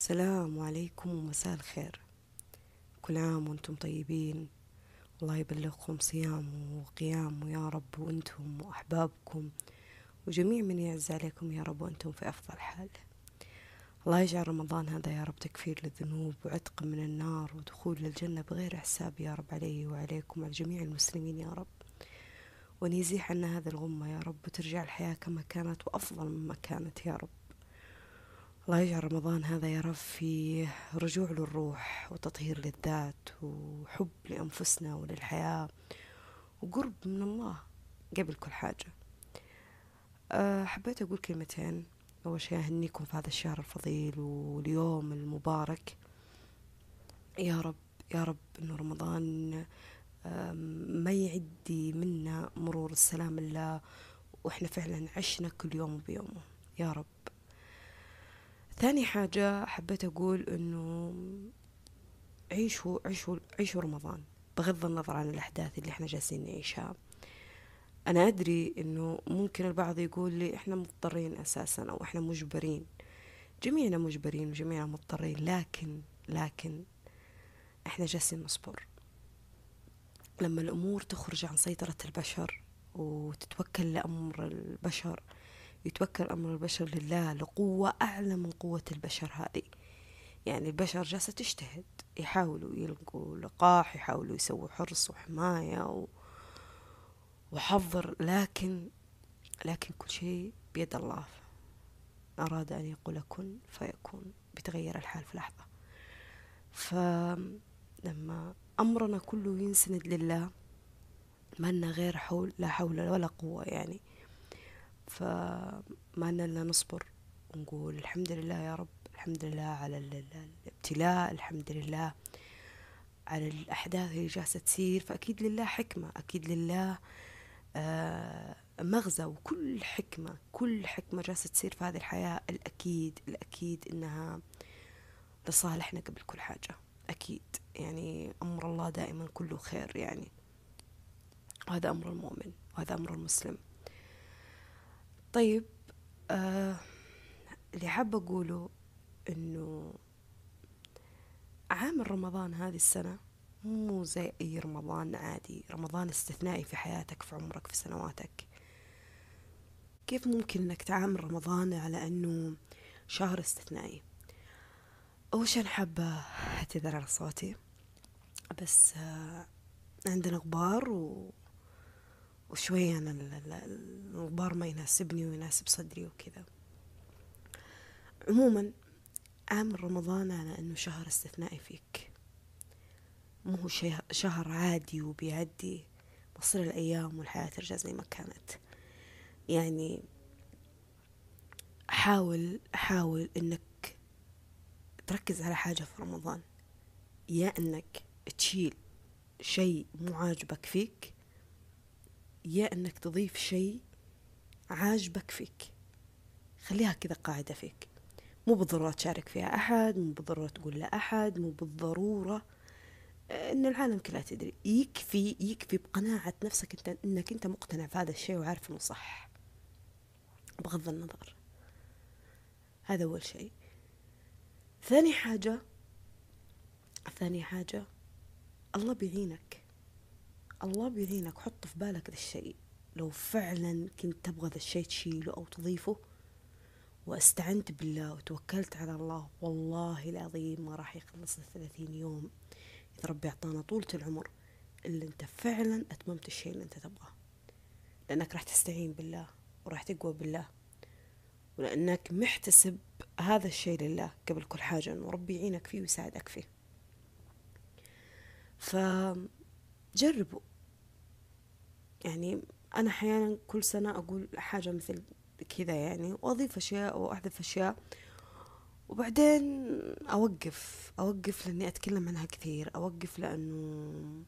السلام عليكم ومساء الخير. كل عام وأنتم طيبين. الله يبلغكم صيام وقيام يا رب وأنتم وأحبابكم وجميع من يعز عليكم يا رب وأنتم في أفضل حال. الله يجعل رمضان هذا يا رب تكفير للذنوب وعتق من النار ودخول للجنة بغير حساب يا رب علي وعليكم وعلى جميع المسلمين يا رب. وأن يزيح عنا هذه الغمة يا رب وترجع الحياة كما كانت وأفضل مما كانت يا رب. الله يجعل رمضان هذا يا رب في رجوع للروح وتطهير للذات وحب لأنفسنا وللحياة وقرب من الله قبل كل حاجة. أه حبيت أقول كلمتين. أول شيء أهنيكم في هذا الشهر الفضيل واليوم المبارك. يا رب يا رب إنه رمضان ما يعدي منا مرور السلام الله وإحنا فعلا عشنا كل يوم بيومه. يا رب. ثاني حاجة حبيت أقول إنه عيشوا عيشوا عيشوا رمضان بغض النظر عن الأحداث اللي إحنا جالسين نعيشها. أنا أدري إنه ممكن البعض يقول لي إحنا مضطرين أساسا أو إحنا مجبرين. جميعنا مجبرين وجميعنا مضطرين لكن لكن إحنا جالسين نصبر. لما الأمور تخرج عن سيطرة البشر وتتوكل لأمر البشر يتوكل أمر البشر لله لقوة أعلى من قوة البشر هذه. يعني البشر جالسة تجتهد يحاولوا يلقوا لقاح يحاولوا يسووا حرص وحماية و... وحظر لكن لكن كل شيء بيد الله. أراد أن يقول كن فيكون بتغير الحال في لحظة. فلما أمرنا كله ينسند لله ما لنا غير حول لا حول ولا قوة يعني. فما إلا نصبر ونقول الحمد لله يا رب الحمد لله على الابتلاء الحمد لله على الأحداث اللي جالسة تصير. فأكيد لله حكمة أكيد لله آه مغزى وكل حكمة كل حكمة جالسة تصير في هذه الحياة. الأكيد الأكيد إنها لصالحنا قبل كل حاجة. أكيد يعني أمر الله دائما كله خير يعني. وهذا أمر المؤمن وهذا أمر المسلم. طيب آه اللي حابة أقوله إنه عام رمضان هذه السنة مو زي أي رمضان عادي. رمضان استثنائي في حياتك في عمرك في سنواتك. كيف ممكن إنك تعامل رمضان على أنه شهر استثنائي؟ أول شيء حابة أعتذر على صوتي بس آه عندنا غبار و وشوية أنا الغبار ما يناسبني ويناسب صدري وكذا. عموما عامل رمضان على أنه شهر استثنائي فيك. مو هو شهر عادي وبيعدي. مصير الأيام والحياة ترجع زي ما كانت. يعني حاول حاول إنك تركز على حاجة في رمضان. يا إنك تشيل شيء مو عاجبك فيك يا إنك تضيف شيء عاجبك فيك. خليها كذا قاعدة فيك. مو بالضرورة تشارك فيها أحد مو بالضرورة تقول لأحد مو بالضرورة إن العالم كلها تدري. يكفي يكفي بقناعة نفسك أنت إنك أنت مقتنع في هذا الشيء وعارف إنه صح. بغض النظر. هذا أول شيء. ثاني حاجة ثاني حاجة الله بيعينك. الله بيعينك حط في بالك ذا الشيء. لو فعلا كنت تبغى ذا الشيء تشيله أو تضيفه واستعنت بالله وتوكلت على الله والله العظيم ما راح يخلص الثلاثين يوم إذا ربي أعطانا طولة العمر إلا أنت فعلا أتممت الشيء اللي أنت تبغاه. لأنك راح تستعين بالله وراح تقوى بالله ولأنك محتسب هذا الشيء لله قبل كل حاجة أنه ربي يعينك فيه ويساعدك فيه. فجربوا. يعني أنا أحيانا كل سنة أقول حاجة مثل كذا يعني وأضيف أشياء وأحذف أشياء وبعدين أوقف أوقف لأني أتكلم عنها كثير أوقف لأنه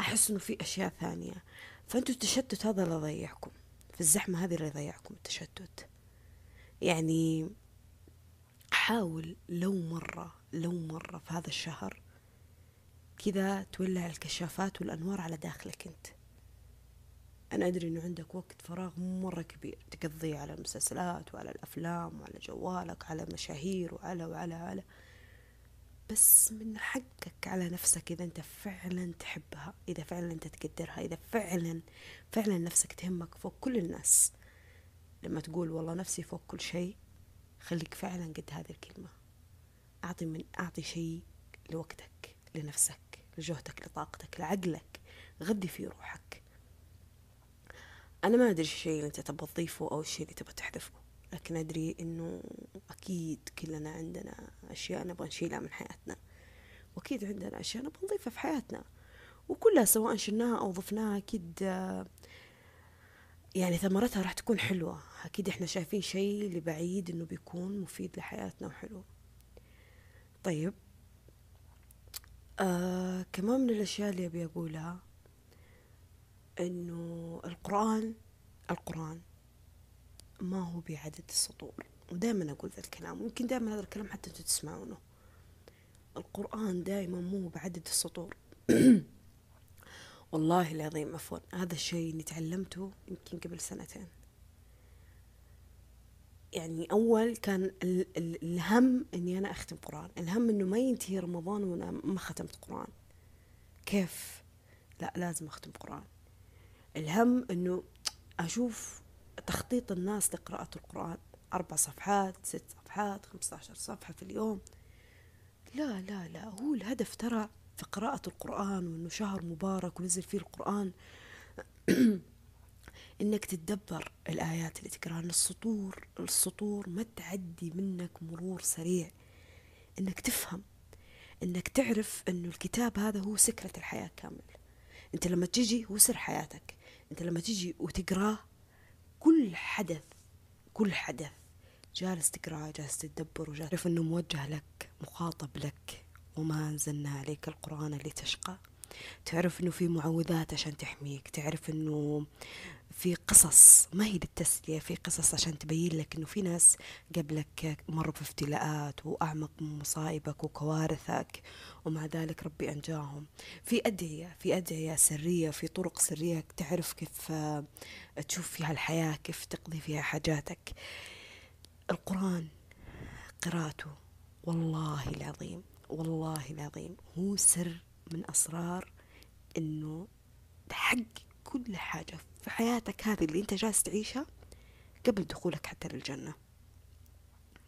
أحس إنه في أشياء ثانية. فأنتوا التشتت هذا اللي يضيعكم في الزحمة هذه اللي يضيعكم التشتت. يعني حاول لو مرة لو مرة في هذا الشهر كذا تولع الكشافات والأنوار على داخلك أنت. أنا أدري إنه عندك وقت فراغ مرة كبير تقضيه على المسلسلات وعلى الأفلام وعلى جوالك على مشاهير وعلى وعلى وعلى. بس من حقك على نفسك إذا أنت فعلا تحبها إذا فعلا أنت تقدرها إذا فعلا فعلا نفسك تهمك فوق كل الناس. لما تقول والله نفسي فوق كل شيء خليك فعلا قد هذه الكلمة. أعطي من أعطي شيء لوقتك لنفسك لجهدك لطاقتك لعقلك. غذي في روحك. أنا ما أدري الشيء اللي أنت تبغى تضيفه أو الشيء اللي تبغى تحذفه لكن أدري إنه أكيد كلنا عندنا أشياء نبغى نشيلها من حياتنا وأكيد عندنا أشياء نبغى نضيفها في حياتنا وكلها سواء شلناها أو ضفناها أكيد يعني ثمرتها راح تكون حلوة أكيد إحنا شايفين شيء لبعيد إنه بيكون مفيد لحياتنا وحلو. طيب آه كمان من الأشياء اللي أبي أقولها إنه القرآن القرآن ما هو بعدد السطور. ودائما أقول ذا الكلام ويمكن دائما هذا الكلام حتى أنتوا تسمعونه. القرآن دائما مو بعدد السطور. والله العظيم عفوا هذا الشيء اللي تعلمته يمكن قبل سنتين. يعني أول كان ال ال الهم إني أنا أختم قرآن. الهم إنه ما ينتهي رمضان وأنا ما ختمت قرآن. كيف؟ لا لازم أختم قرآن. الهم إنه أشوف تخطيط الناس لقراءة القرآن. أربع صفحات ست صفحات خمسة عشر صفحة في اليوم. لا لا لا هو الهدف ترى في قراءة القرآن وإنه شهر مبارك ونزل فيه القرآن إنك تتدبر الآيات اللي تقرأها. السطور السطور ما تعدي منك مرور سريع. إنك تفهم إنك تعرف إنه الكتاب هذا هو سكرة الحياة كامل. أنت لما تجي هو سر حياتك. أنت لما تجي وتقراه كل حدث كل حدث جالس تقراه جالس تتدبر وجالس تعرف إنه موجه لك مخاطب لك وما أنزلنا عليك القرآن اللي تشقى تعرف إنه في معوذات عشان تحميك تعرف إنه في قصص ما هي للتسلية في قصص عشان تبين لك إنه في ناس قبلك مروا في ابتلاءات وأعمق من مصائبك وكوارثك ومع ذلك ربي أنجاهم. في أدعية في أدعية سرية في طرق سرية تعرف كيف تشوف فيها الحياة كيف تقضي فيها حاجاتك. القرآن قراءته والله العظيم والله العظيم هو سر من أسرار إنه تحقق كل حاجة في حياتك هذه اللي أنت جالس تعيشها قبل دخولك حتى للجنة.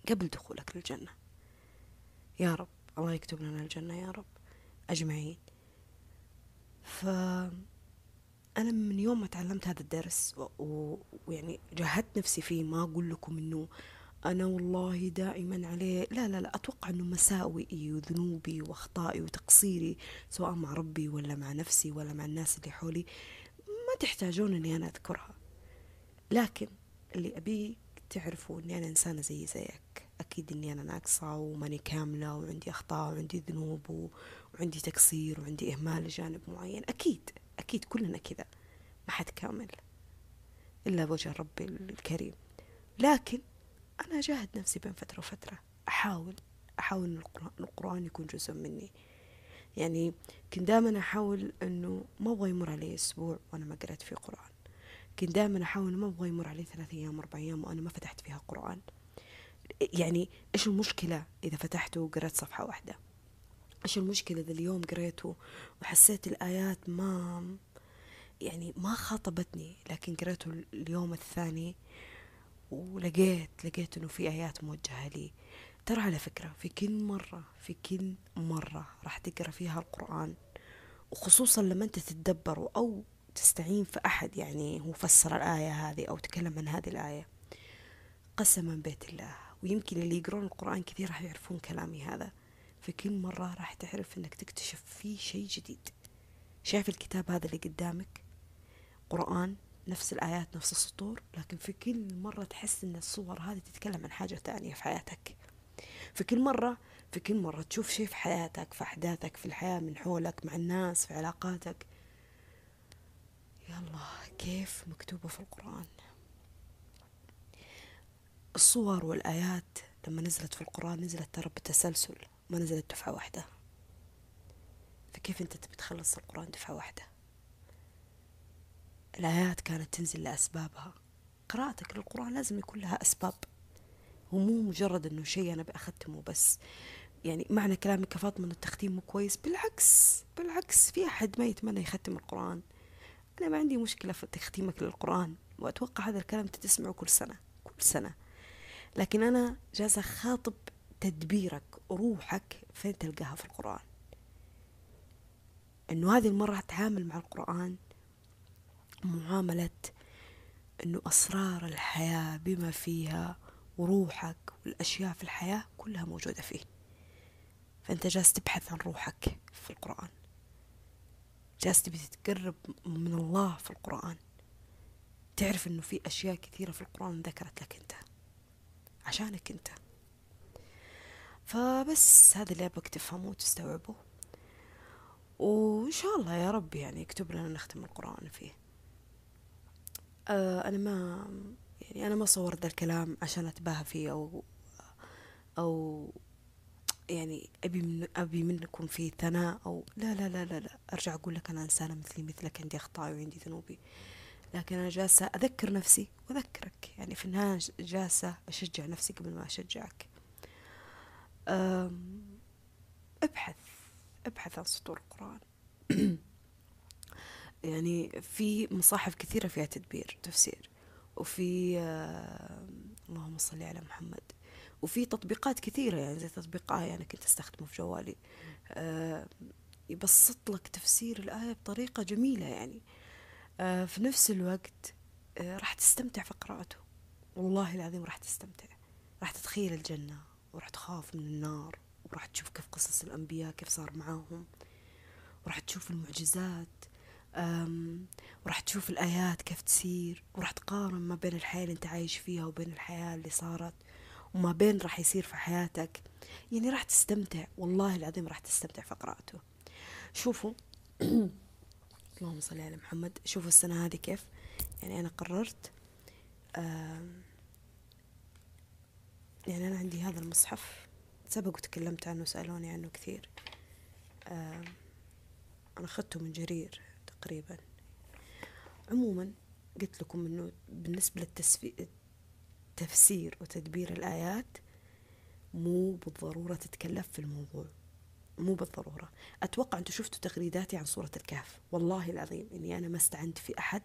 قبل دخولك للجنة. يا رب الله يكتب لنا الجنة يا رب. أجمعين. ف أنا من يوم ما تعلمت هذا الدرس ويعني جاهدت نفسي فيه ما أقول لكم إنه أنا والله دائما عليه. لا لا لا أتوقع أنه مساوئي وذنوبي وأخطائي وتقصيري سواء مع ربي ولا مع نفسي ولا مع الناس اللي حولي ما تحتاجون أني أنا أذكرها. لكن اللي أبيه تعرفوا أني أنا إنسانة زي زيك. أكيد أني أنا ناقصة وماني كاملة وعندي أخطاء وعندي ذنوب وعندي تقصير وعندي إهمال لجانب معين. أكيد أكيد كلنا كذا ما حد كامل إلا بوجه ربي الكريم. لكن أنا أجاهد نفسي بين فترة وفترة. أحاول أحاول أن القرآن يكون جزء مني. يعني كنت دائما أحاول أنه ما أبغى يمر علي أسبوع وأنا ما قرأت فيه قرآن. كنت دائما أحاول ما أبغى يمر علي ثلاث أيام أربع أيام وأنا ما فتحت فيها قرآن. يعني إيش المشكلة إذا فتحته وقرأت صفحة واحدة؟ إيش المشكلة إذا اليوم قريته وحسيت الآيات ما يعني ما خاطبتني لكن قريته اليوم الثاني ولقيت لقيت إنه في آيات موجهة لي. ترى على فكرة في كل مره في كل مرة راح تقرأ فيها القرآن وخصوصا لما أنت تتدبر أو تستعين في أحد يعني هو فسر الآية هذه أو تكلم عن هذه الآية. قسما بيت الله. ويمكن اللي يقرون القرآن كثير راح يعرفون كلامي هذا. في كل مرة راح تعرف إنك تكتشف فيه شيء جديد. شايف الكتاب هذا اللي قدامك؟ قرآن نفس الآيات نفس السطور لكن في كل مرة تحس إن الصور هذه تتكلم عن حاجة تانية في حياتك. في كل مرة في كل مرة تشوف شيء في حياتك في أحداثك في الحياة من حولك مع الناس في علاقاتك. يلا كيف مكتوبة في القرآن؟ الصور والآيات لما نزلت في القرآن نزلت ترى بتسلسل ما نزلت دفعة واحدة. فكيف أنت تبي تخلص القرآن دفعة واحدة؟ الآيات كانت تنزل لأسبابها. قراءتك للقرآن لازم يكون لها أسباب. ومو مجرد أنه شيء أنا بأختمه بس. يعني معنى كلامي كفاطمة أنه التختيم مو كويس. بالعكس بالعكس في أحد ما يتمنى يختم القرآن. أنا ما عندي مشكلة في تختيمك للقرآن. وأتوقع هذا الكلام تسمعه كل سنة كل سنة. لكن أنا جالسة خاطب تدبيرك روحك فين تلقاها في القرآن؟ أنه هذه المرة تعامل مع القرآن معاملة أنه أسرار الحياة بما فيها وروحك والأشياء في الحياة كلها موجودة فيه. فأنت جالس تبحث عن روحك في القرآن. جالس تبي تتقرب من الله في القرآن. تعرف أنه في أشياء كثيرة في القرآن ذكرت لك أنت عشانك أنت. فبس هذا اللي أبغاك تفهمه وتستوعبه وإن شاء الله يا رب يعني يكتب لنا نختم القرآن فيه. آه أنا ما يعني أنا ما صورت الكلام عشان أتباهى فيه أو أو يعني أبي من أبي منكم في ثناء أو لا لا لا لا لا. أرجع أقول لك أنا إنسانة مثلي مثلك عندي أخطائي وعندي ذنوبي. لكن أنا جالسة أذكر نفسي وأذكرك. يعني في النهاية جالسة أشجع نفسي قبل ما أشجعك. أبحث أبحث عن سطور القرآن. يعني في مصاحف كثيرة فيها تدبير تفسير وفي اللهم صل على محمد وفي تطبيقات كثيرة يعني زي تطبيق آية أنا كنت أستخدمه في جوالي. يبسط لك تفسير الآية بطريقة جميلة يعني. آه، في نفس الوقت آه، راح تستمتع في قراءته والله العظيم راح تستمتع. راح تتخيل الجنة وراح تخاف من النار وراح تشوف كيف قصص الأنبياء كيف صار معاهم وراح تشوف المعجزات. وراح تشوف الآيات كيف تسير وراح تقارن ما بين الحياة اللي أنت عايش فيها وبين الحياة اللي صارت وما بين راح يصير في حياتك. يعني راح تستمتع والله العظيم راح تستمتع في قراءته شوفوا اللهم صل على محمد. شوفوا السنة هذه كيف. يعني أنا قررت يعني أنا عندي هذا المصحف. سبق وتكلمت عنه سألوني عنه كثير. أنا أخذته من جرير. تقريبا. عموما قلت لكم أنه بالنسبة للتفسير وتدبير الآيات مو بالضرورة تتكلف في الموضوع. مو بالضرورة. أتوقع أنتم شفتوا تغريداتي عن سورة الكهف. والله العظيم إني أنا ما استعنت في أحد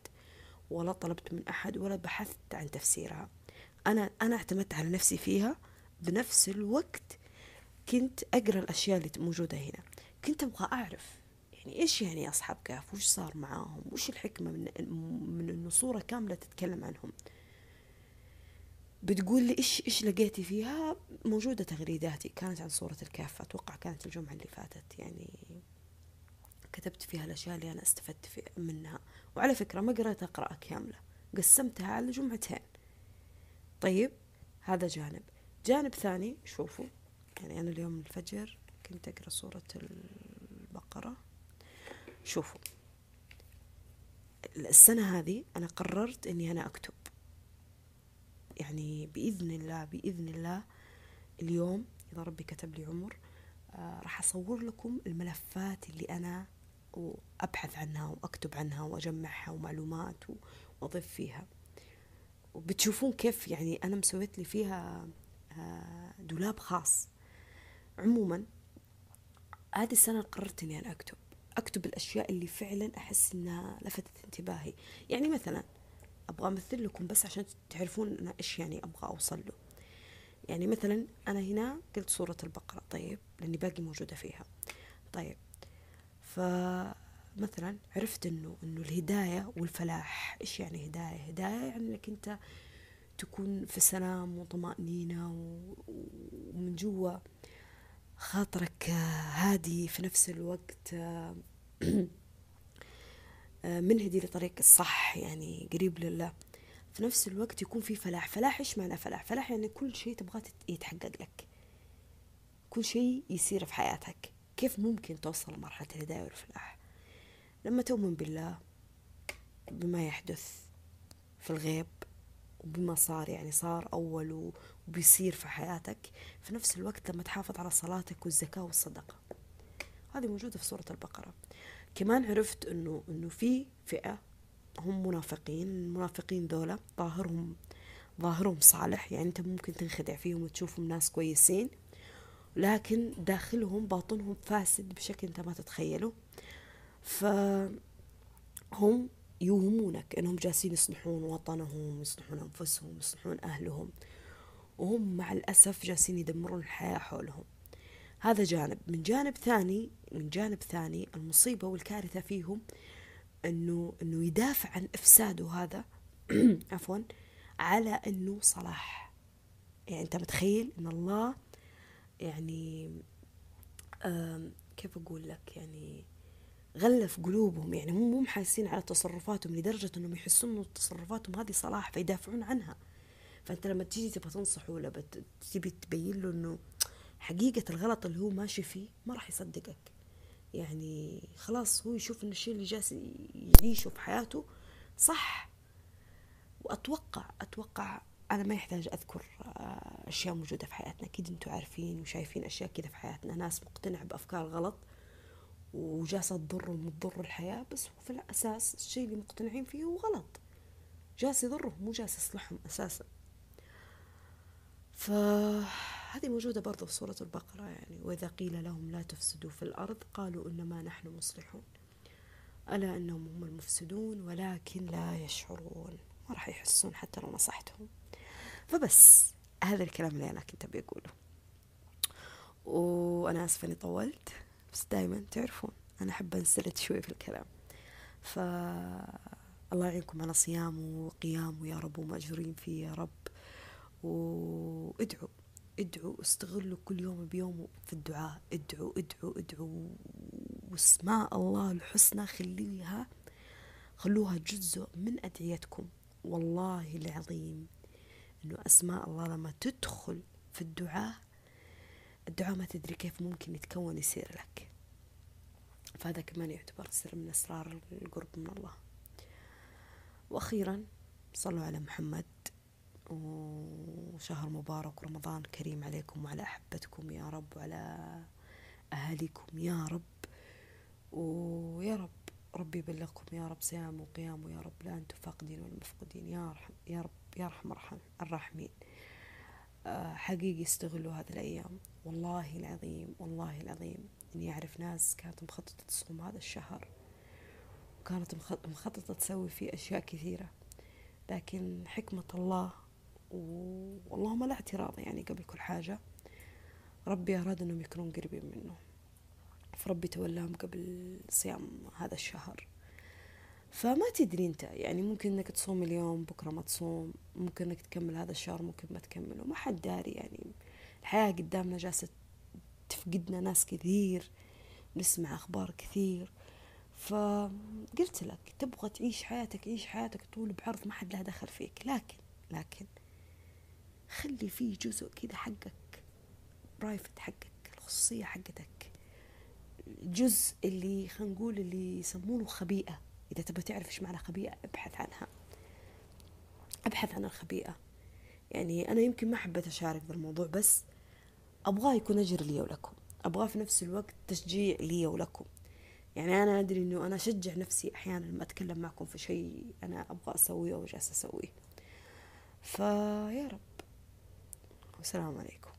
ولا طلبت من أحد ولا بحثت عن تفسيرها. أنا أنا اعتمدت على نفسي فيها. بنفس الوقت كنت أقرأ الأشياء اللي موجودة هنا. كنت أبغى أعرف يعني إيش يعني أصحاب كهف؟ وش صار معاهم؟ وش الحكمة من, من أنه صورة كاملة تتكلم عنهم؟ بتقول لي إيش إيش لقيتي فيها؟ موجودة تغريداتي كانت عن صورة الكهف أتوقع كانت الجمعة اللي فاتت. يعني كتبت فيها الأشياء اللي أنا استفدت منها. وعلى فكرة ما قرأت اقرأ كاملة قسمتها على جمعتين. طيب هذا جانب. جانب ثاني شوفوا يعني أنا اليوم الفجر كنت أقرأ سورة البقرة. شوفوا. السنة هذه أنا قررت إني أنا أكتب. يعني بإذن الله بإذن الله اليوم إذا ربي كتب لي عمر آه راح أصور لكم الملفات اللي أنا وأبحث عنها وأكتب عنها وأجمعها ومعلومات وأضيف فيها. وبتشوفون كيف يعني أنا مسويت لي فيها آه دولاب خاص. عموما هذه السنة قررت إني أنا أكتب. أكتب الأشياء اللي فعلا أحس إنها لفتت انتباهي. يعني مثلا أبغى أمثل لكم بس عشان تعرفون أنا إيش يعني أبغى أوصل له. يعني مثلا أنا هنا قلت سورة البقرة طيب لأني باقي موجودة فيها. طيب فمثلا عرفت إنه إنه الهداية والفلاح إيش يعني هداية؟ هداية يعني إنك أنت تكون في سلام وطمأنينة ومن جوا. خاطرك هادي في نفس الوقت آه، منهدي لطريق الصح يعني قريب لله. في نفس الوقت يكون في فلاح. فلاح إيش معنى فلاح؟ فلاح يعني كل شيء تبغاه يتحقق لك. كل شيء يصير في حياتك. كيف ممكن توصل لمرحلة الهداية والفلاح؟ لما تؤمن بالله بما يحدث في الغيب وبما صار يعني صار أول وبيصير في حياتك. في نفس الوقت لما تحافظ على صلاتك والزكاة والصدقة. هذه موجودة في سورة البقرة. كمان عرفت إنه إنه في فئة هم منافقين المنافقين ذولا ظاهرهم ظاهرهم صالح يعني أنت ممكن تنخدع فيهم وتشوفهم ناس كويسين لكن داخلهم باطنهم فاسد بشكل أنت ما تتخيله. فهم يوهمونك إنهم جالسين يصلحون وطنهم يصلحون أنفسهم يصلحون أهلهم وهم مع الأسف جالسين يدمرون الحياة حولهم. هذا جانب. من جانب ثاني من جانب ثاني المصيبة والكارثة فيهم إنه إنه يدافع عن إفساده هذا عفوا على إنه صلاح. يعني أنت متخيل إن الله يعني كيف أقول لك؟ يعني غلف قلوبهم يعني هم مو محاسين على تصرفاتهم لدرجة إنهم يحسون انه تصرفاتهم هذه صلاح فيدافعون عنها. فأنت لما تيجي تبغى تنصحه ولا تبي تبين له إنه حقيقة الغلط اللي هو ماشي فيه ما راح يصدقك. يعني خلاص هو يشوف إن الشيء اللي جالس يعيشه في حياته صح. واتوقع أتوقع أنا ما يحتاج أذكر آه، أشياء موجودة في حياتنا. أكيد أنتم عارفين وشايفين أشياء كذا في حياتنا. ناس مقتنعة بأفكار غلط. وجالسه تضرهم وتضر الحياة بس في الأساس الشيء اللي مقتنعين فيه هو غلط. جالس يضرهم مو جالس يصلحهم أساسا. فهذه موجودة برضو في سورة البقرة يعني. وإذا قيل لهم لا تفسدوا في الأرض قالوا إنما نحن مصلحون. ألا إنهم هم المفسدون ولكن لا يشعرون. ما راح يحسون حتى لو نصحتهم. فبس هذا الكلام اللي أنا كنت أبي أقوله. وأنا آسفة إني طولت. بس دايما تعرفون. أنا أحب أنسلت شوي في الكلام. ف الله يعينكم على صيام وقيام ويا رب ومأجورين فيه يا رب. وادعوا ادعوا استغلوا كل يوم بيوم في الدعاء. ادعوا ادعوا ادعوا. واسماء الله الحسنى خليها خلوها جزء من أدعيتكم. والله العظيم أنه أسماء الله لما تدخل في الدعاء الدعاء ما تدري كيف ممكن يتكون يصير لك. فهذا كمان يعتبر سر من أسرار القرب من الله. وأخيرا صلوا على محمد. وشهر مبارك ورمضان كريم عليكم وعلى أحبتكم يا رب وعلى أهاليكم يا رب. ويا رب ربي يبلغكم يا رب صيام وقيام ويا رب لا أنتم فاقدين ولا مفقودين. يا رحم يا رب يا رحم الراحمين. حقيقي استغلوا هذه الأيام. والله العظيم والله العظيم إني أعرف ناس كانت مخططة تصوم هذا الشهر وكانت مخططة تسوي فيه أشياء كثيرة. لكن حكمة الله واللهم لا اعتراض يعني قبل كل حاجة. ربي أراد أنهم يكونون قريبين منه. فربي تولاهم قبل صيام هذا الشهر. فما تدري انت يعني ممكن انك تصوم اليوم بكرة ما تصوم ممكن انك تكمل هذا الشهر ممكن ما تكمله ما حد داري يعني. الحياة قدامنا جالسة تفقدنا ناس كثير نسمع أخبار كثير. فقلت لك تبغى تعيش حياتك عيش حياتك طول بعرض ما حد له دخل فيك. لكن لكن خلي فيه جزء كذا حقك برايفت حقك الخصوصية حقتك. الجزء اللي خلينا نقول اللي يسمونه خبيئة. إذا تبغى تعرف إيش معنى خبيئة أبحث عنها. أبحث عن الخبيئة. يعني أنا يمكن ما حبيت أشارك بالموضوع بس أبغاه يكون أجر لي ولكم. أبغاه في نفس الوقت تشجيع لي ولكم. يعني أنا أدري إنه أنا أشجع نفسي أحيانا لما أتكلم معكم في شيء أنا أبغى أسويه أو جالسة أسويه فيا رب. والسلام عليكم.